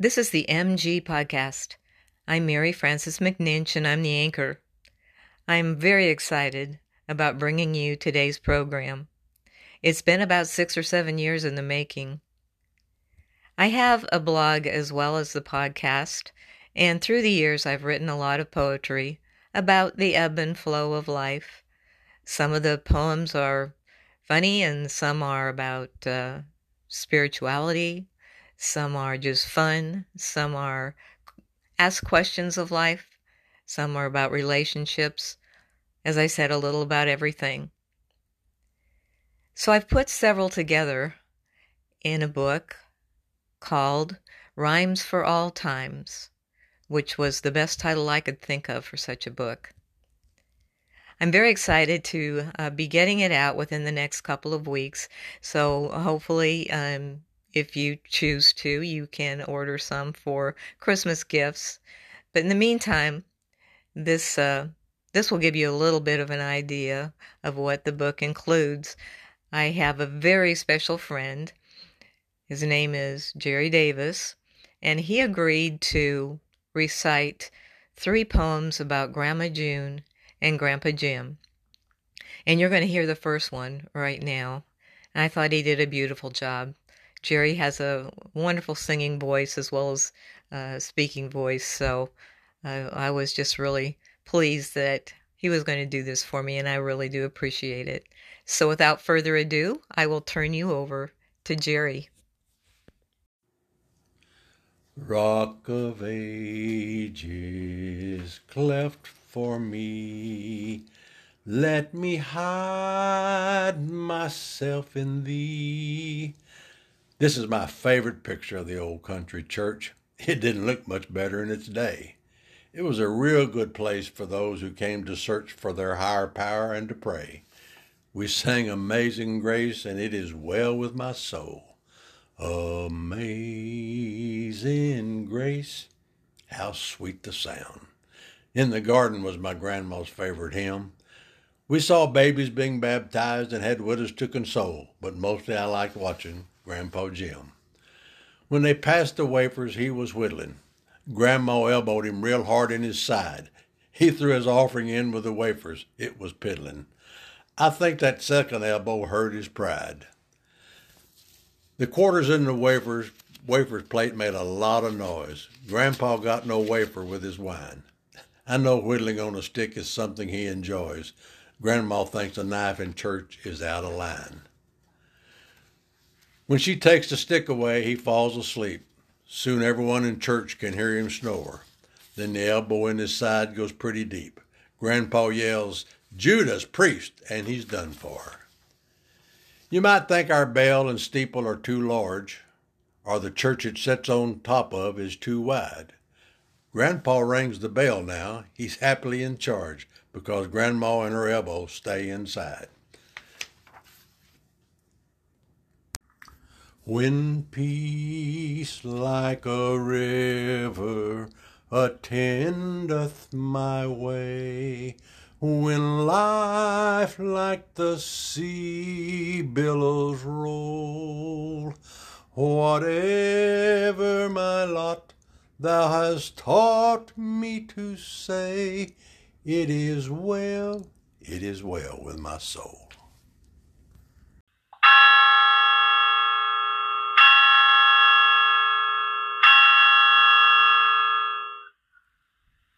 This is the MG Podcast. I'm Mary Francis McNinch and I'm the anchor. I'm very excited about bringing you today's program. It's been about six or seven years in the making. I have a blog as well as the podcast, and through the years I've written a lot of poetry about the ebb and flow of life. Some of the poems are funny and some are about uh, spirituality some are just fun. Some are ask questions of life. Some are about relationships. As I said, a little about everything. So I've put several together in a book called Rhymes for All Times, which was the best title I could think of for such a book. I'm very excited to uh, be getting it out within the next couple of weeks. So hopefully, um, if you choose to, you can order some for Christmas gifts. But in the meantime, this uh, this will give you a little bit of an idea of what the book includes. I have a very special friend. His name is Jerry Davis, and he agreed to recite three poems about Grandma June and Grandpa Jim. And you're going to hear the first one right now. I thought he did a beautiful job. Jerry has a wonderful singing voice as well as uh, speaking voice, so uh, I was just really pleased that he was going to do this for me, and I really do appreciate it. So, without further ado, I will turn you over to Jerry. Rock of ages, cleft for me, let me hide myself in thee. This is my favorite picture of the old country church. It didn't look much better in its day. It was a real good place for those who came to search for their higher power and to pray. We sang Amazing Grace, and it is well with my soul. Amazing Grace, how sweet the sound. In the Garden was my grandma's favorite hymn. We saw babies being baptized and had widows to console, but mostly I liked watching Grandpa Jim. When they passed the wafers, he was whittling. Grandma elbowed him real hard in his side. He threw his offering in with the wafers. It was piddling. I think that second elbow hurt his pride. The quarters in the wafers wafers plate made a lot of noise. Grandpa got no wafer with his wine. I know whittling on a stick is something he enjoys. Grandma thinks a knife in church is out of line. When she takes the stick away, he falls asleep. Soon everyone in church can hear him snore. Then the elbow in his side goes pretty deep. Grandpa yells, Judas, priest, and he's done for. You might think our bell and steeple are too large, or the church it sits on top of is too wide. Grandpa rings the bell now. He's happily in charge because Grandma and her elbow stay inside. When peace like a river attendeth my way, when life like the sea billows roll, whatever my lot, thou hast taught me to say, it is well, it is well with my soul.